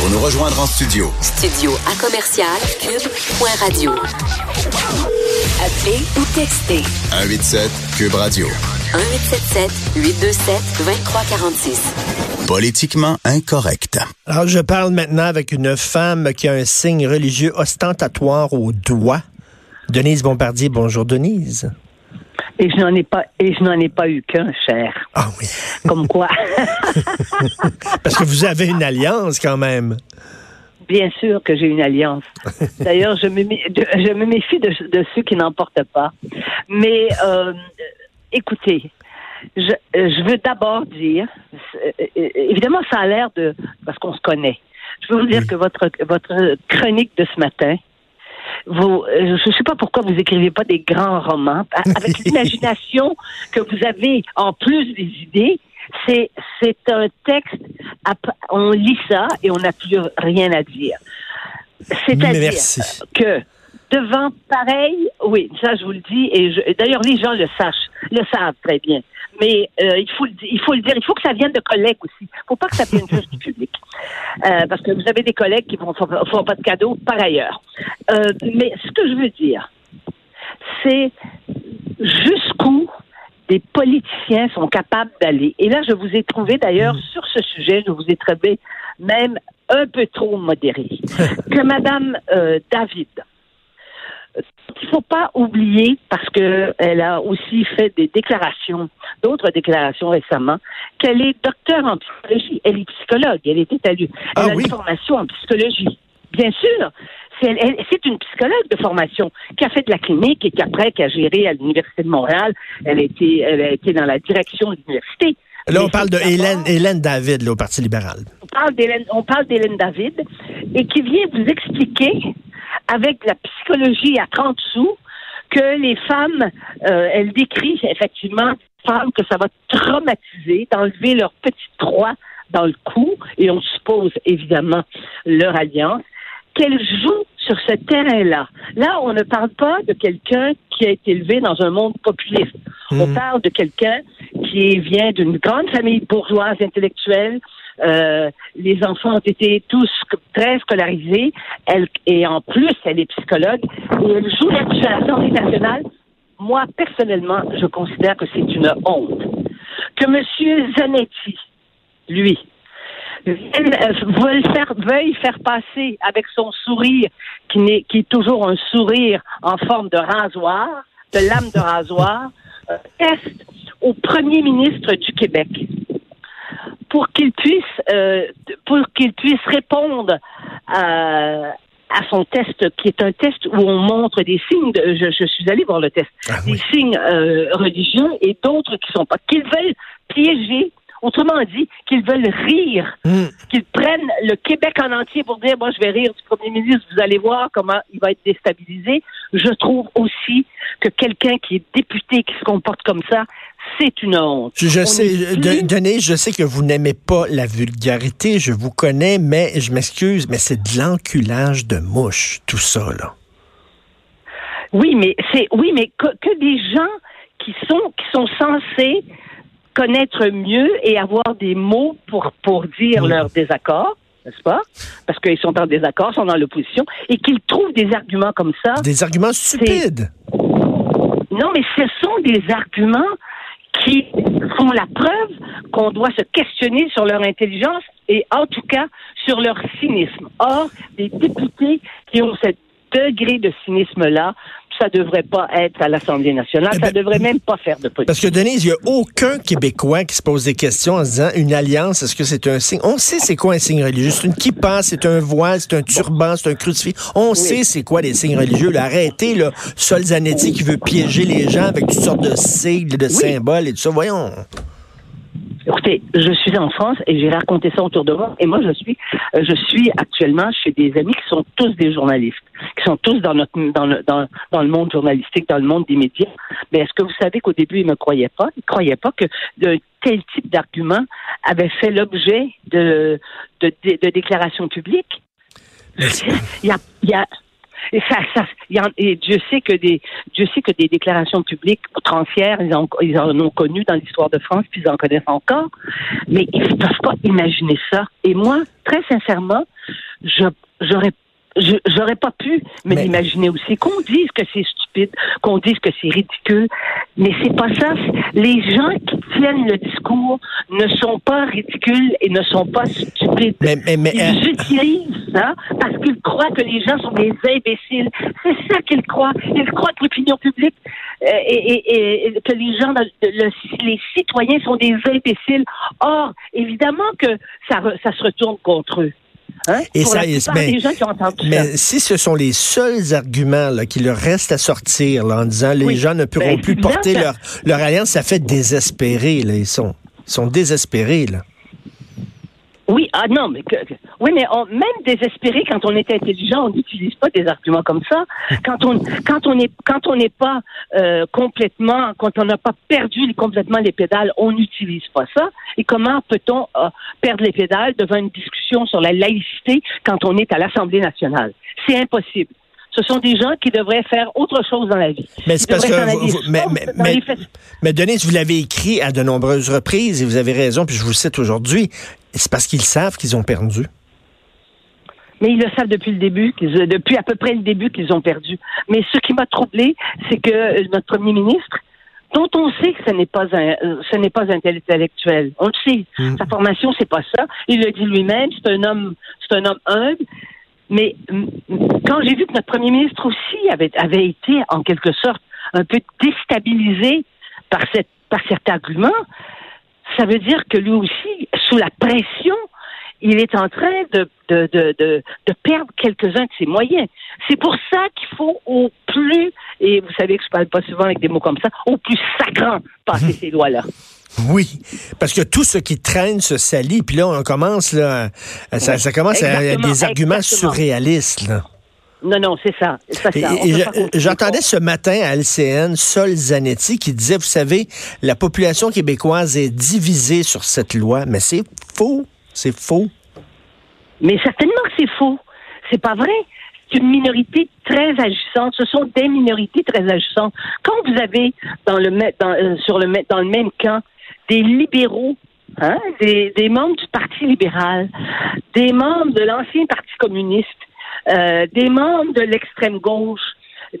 Pour nous rejoindre en studio. Studio à commercial cube.radio. Appelez ou textez 187 Cube Radio. 1877 827 2346. Politiquement incorrect. Alors, je parle maintenant avec une femme qui a un signe religieux ostentatoire au doigt. Denise Bombardier, bonjour Denise. Et je n'en ai pas et je n'en ai pas eu qu'un, cher. Ah oui. Comme quoi. Parce que vous avez une alliance quand même. Bien sûr que j'ai une alliance. D'ailleurs, je me, je me méfie de, de ceux qui n'en portent pas. Mais euh, écoutez, je, je veux d'abord dire, euh, évidemment, ça a l'air de parce qu'on se connaît. Je veux vous dire que votre votre chronique de ce matin, vous, euh, je ne sais pas pourquoi vous écrivez pas des grands romans A- avec l'imagination que vous avez en plus des idées. C'est c'est un texte. On lit ça et on n'a plus rien à dire. C'est-à-dire que devant pareil, oui, ça je vous le dis et, je- et d'ailleurs les gens le sachent, le savent très bien. Mais euh, il faut le di- il faut le dire, il faut que ça vienne de collègues aussi. Il faut pas que ça vienne juste du public, Euh, parce que vous avez des collègues qui vont font, font pas de cadeaux par ailleurs. Euh, mais ce que je veux dire, c'est jusqu'où des politiciens sont capables d'aller. Et là, je vous ai trouvé d'ailleurs sur ce sujet, je vous ai trouvé même un peu trop modéré. que Madame euh, David, il ne faut pas oublier, parce qu'elle a aussi fait des déclarations, d'autres déclarations récemment, qu'elle est docteur en psychologie. Elle est psychologue. Elle était à Elle Ah a oui? une formation en psychologie. Bien sûr. C'est une psychologue de formation qui a fait de la clinique et qui après qui a géré à l'Université de Montréal. Elle a été, elle a été dans la direction de l'université. Là, on parle de Hélène, Hélène David, là, au Parti libéral. on parle d'Hélène David et qui vient vous expliquer avec la psychologie à 30 sous que les femmes, euh, elle décrit effectivement femmes que ça va traumatiser, d'enlever leur petite croix dans le cou et on suppose évidemment leur alliance qu'elle joue sur ce terrain-là. Là, on ne parle pas de quelqu'un qui a été élevé dans un monde populiste. On Mhm. parle de quelqu'un qui vient d'une grande famille bourgeoise intellectuelle. Euh, les enfants ont été tous très scolarisés. Elle, et en plus, elle est psychologue. Et elle joue là-dessus nationale. Moi, personnellement, je considère que c'est une honte. Que M. Zanetti, lui, euh, veuille faire, passer avec son sourire, qui, n'est, qui est toujours un sourire en forme de rasoir, de lame de rasoir, un test au premier ministre du Québec pour qu'il puisse, euh, pour qu'il puisse répondre à, à son test, qui est un test où on montre des signes. De, je, je suis allée voir le test, Ah des oui. signes euh, religieux et d'autres qui sont pas, qu'ils veulent piéger. Autrement dit, qu'ils veulent rire, Hmm. qu'ils prennent le Québec en entier pour dire, moi, je vais rire du premier ministre, vous allez voir comment il va être déstabilisé. Je trouve aussi que quelqu'un qui est député, qui se comporte comme ça, c'est une honte. Je, On sais, plus- Denise, je sais que vous n'aimez pas la vulgarité, je vous connais, mais je m'excuse, mais c'est de l'enculage de mouche, tout ça, là. Oui, mais c'est oui, mais que, que des gens qui sont qui sont censés connaître mieux et avoir des mots pour pour dire Oui. leur désaccord, n'est-ce pas? Parce qu'ils sont en désaccord, sont dans l'opposition, et qu'ils trouvent des arguments comme ça. Des arguments stupides. Non, mais ce sont des arguments qui font la preuve qu'on doit se questionner sur leur intelligence et en tout cas sur leur cynisme. Or, des députés qui ont ce degré de cynisme-là, ça devrait pas être à l'Assemblée nationale, Eh ça ben, devrait même pas faire de politique. Parce que Denise, il n'y a aucun Québécois qui se pose des questions en se disant une alliance, est-ce que c'est un signe? On sait c'est quoi un signe religieux. C'est une kippa, c'est un voile, c'est un turban, c'est un crucifix. On sait c'est quoi les signes religieux. Là, arrêtez, là, Sol Zanetti qui veut piéger les gens avec toutes sortes de sigles, de symboles et tout ça. Voyons. Écoutez, je suis en France et j'ai raconté ça autour de moi. Et moi, je suis, euh, je suis actuellement chez des amis qui sont tous des journalistes, qui sont tous dans notre, dans le, dans, dans le monde journalistique, dans le monde des médias. Mais est-ce que vous savez qu'au début, ils ne me croyaient pas? Ils ne croyaient pas que de tel type d'argument avait fait l'objet de, de, de, de déclarations publiques? Il y a, il y a, et ça, ça, il y en- et Dieu sait que des, Dieu sait que des déclarations publiques outrancières, ils, en- ils en ont connu dans l'histoire de France, puis ils en connaissent encore. Mais ils ne peuvent pas imaginer ça. Et moi, très sincèrement, je j'aurais je- j'aurais pas pu me Mais- l'imaginer aussi. Qu'on dise que c'est stupide, qu'on dise que c'est ridicule, mais c'est pas ça. Les gens qui tiennent le discours ne sont pas ridicules et ne sont pas stupides. Mais, mais, mais, euh, Ils utilisent ça parce qu'ils croient que les gens sont des imbéciles. C'est ça qu'ils croient. Ils croient que l'opinion publique euh, et, et- et que les gens, le- les citoyens sont des imbéciles. Or, évidemment que ça, ça se retourne contre eux. Hein? Et Pour ça, la et- plupart mais- des gens qui ont entendu mais ça. si ce sont les seuls arguments là, qui leur restent à sortir là, en disant les Oui. gens ne pourront Ben, plus porter leur, leur alliance, ça fait désespérer. Là. Ils, sont, ils sont désespérés. Là. Oui, ah non, mais que, oui, mais on, même désespéré quand on est intelligent, on n'utilise pas des arguments comme ça. Quand on quand on est quand on n'est pas euh, complètement, quand on n'a pas perdu complètement les pédales, on n'utilise pas ça. Et comment peut-on euh, perdre les pédales devant une discussion sur la laïcité quand on est à l'Assemblée nationale? C'est impossible. Ce sont des gens qui devraient faire autre chose dans la vie. Mais c'est parce que vous- mais- Denise, vous l'avez écrit à de nombreuses reprises et vous avez raison, puis je vous cite aujourd'hui. C'est parce qu'ils savent qu'ils ont perdu. Mais ils le savent depuis le début, euh, depuis à peu près le début qu'ils ont perdu. Mais ce qui m'a troublé, c'est que euh, notre premier ministre, dont on sait que ce n'est pas un, euh, ce n'est pas un intellectuel, on le sait. Mm. Sa formation, c'est pas ça. Il le dit lui-même. C'est un homme, c'est un homme humble. Mais quand j'ai vu que notre premier ministre aussi avait, été en quelque sorte un peu déstabilisé par par cet argument, ça veut dire que lui aussi, sous la pression, il est en train de, de, de, de, de perdre quelques-uns de ses moyens. C'est pour ça qu'il faut au plus, et vous savez que je parle pas souvent avec des mots comme ça, au plus sacrant passer ces lois-là. Oui, parce que tout ce qui traîne se salit, puis là, on commence, là, à- ça, commence à des arguments exactement. surréalistes. Là. Non, non, c'est ça. ça, ça. J'entendais ce matin à LCN Sol Zanetti qui disait, vous savez, la population québécoise est divisée sur cette loi, mais c'est faux, c'est faux? Mais certainement c'est faux. C'est pas vrai. C'est une minorité très agissante. Ce sont des minorités très agissantes. Quand vous avez dans le, euh, sur le, dans le même camp des libéraux, hein, des, membres du Parti libéral, des membres de l'ancien Parti communiste, euh, des membres de l'extrême gauche,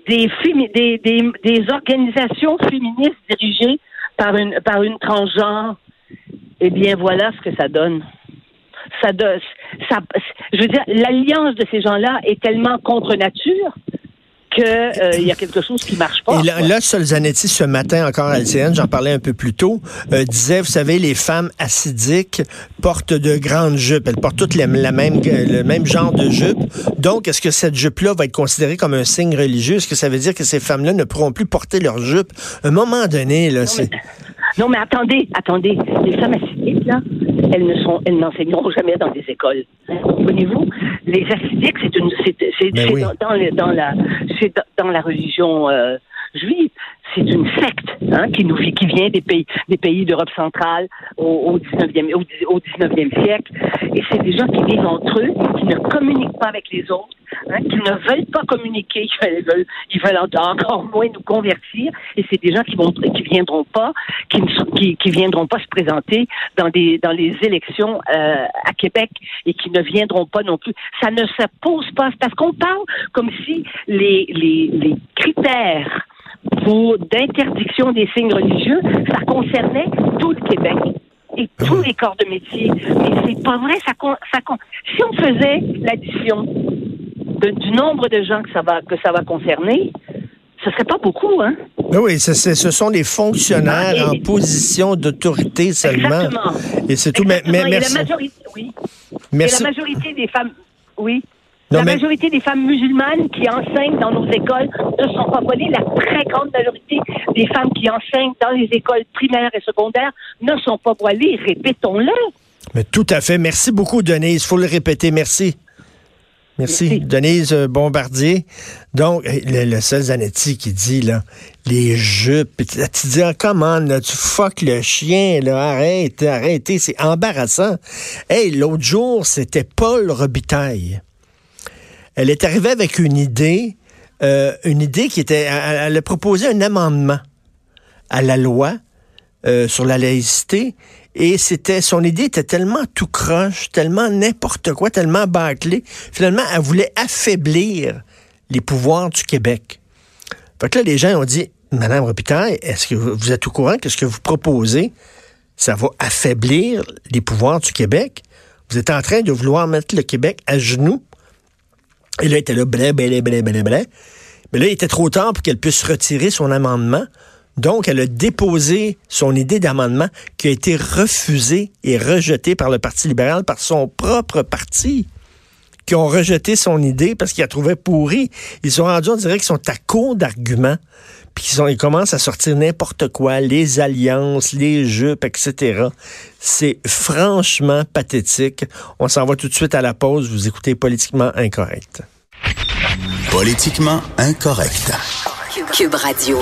des, des, des, organisations féministes dirigées par une transgenre, eh bien voilà ce que ça donne ça, je veux dire, l'alliance de ces gens-là est tellement contre nature que euh, il y a quelque chose qui marche pas. Et là, là, Sol Zanetti, ce matin encore à LCN, j'en parlais un peu plus tôt, euh, disait, vous savez, les femmes acidiques portent de grandes jupes. Elles portent toutes les- la même, le même genre de jupe. Donc, est-ce que cette jupe-là va être considérée comme un signe religieux? Est-ce que ça veut dire que ces femmes-là ne pourront plus porter leur jupe? À un moment donné, là, c'est... Non, mais attendez, attendez. Les femmes acidiques, là, elles ne sont, elles n'enseigneront jamais dans des écoles. Comprenez-vous? Les acidiques, c'est une, c'est, c'est, Ben c'est oui. dans, dans, le- dans la, c'est dans, dans la religion euh, juive. C'est une secte hein, qui nous qui vient des pays, des pays d'Europe centrale au, au 19e, au, dix- au 19e siècle. Et c'est des gens qui vivent entre eux, qui ne communiquent pas avec les autres, hein, qui ne veulent pas communiquer, ils veulent, ils encore moins nous convertir. Et c'est des gens qui vont, qui viendront pas, qui viendront pas se présenter dans des, dans les élections euh, à Québec et qui ne viendront pas non plus. Ça ne se pose pas. Parce qu'on parle comme si les, les, les critères pour d'interdiction des signes religieux, ça concernait tout le Québec et tous les corps de métier. Mais c'est pas vrai. Ça, ça, si on faisait l'addition de- du nombre de gens que ça va que ça va concerner, ce serait pas beaucoup, hein? Ben oui, ce, sont des fonctionnaires Ah, en position d'autorité seulement. Exactement. Et c'est tout. Mais, mais Exactement. Et merci. la majorité, oui. merci. Et la majorité des femmes, oui. Non, la mais- majorité des femmes musulmanes qui enseignent dans nos écoles ne sont pas voilées. La très grande majorité des femmes qui enseignent dans les écoles primaires et secondaires ne sont pas voilées. Répétons-le. Mais tout à fait. Merci beaucoup, Denise. Il faut le répéter. Merci. Merci. Merci. Denise Bombardier. Donc, le, le seul Zanetti qui dit, là, les jupes. Tu tu dis, ah, comment, là, tu fuck le chien, là, arrête, arrêtez, c'est embarrassant. Hey, l'autre jour, c'était Paul Robitaille. Elle est arrivée avec une idée, euh, une idée qui était, elle, elle a proposé un amendement à la loi euh, sur la laïcité Et c'était son idée était tellement tout croche, tellement n'importe quoi, tellement bâclé. Finalement, elle voulait affaiblir les pouvoirs du Québec. Fait que là, les gens ont dit, Madame Robitaille, est-ce que vous êtes au courant que ce que vous proposez, ça va affaiblir les pouvoirs du Québec? Vous êtes en train de vouloir mettre le Québec à genoux. Et là, il était là, blé, blé, blé, blé, blé. Mais là, il était trop tard pour qu'elle puisse retirer son amendement. Donc, elle a déposé son idée d'amendement qui a été refusée et rejetée par le Parti libéral, par son propre parti, qui ont rejeté son idée parce qu'ils la trouvaient pourrie. Ils sont rendus, on dirait qu'ils sont à court d'arguments, puis ils, ils commencent à sortir n'importe quoi, les alliances, les jupes, etc. C'est franchement pathétique. On s'en va tout de suite à la pause. Vous écoutez Politiquement Incorrect. Politiquement incorrect. Cube Radio.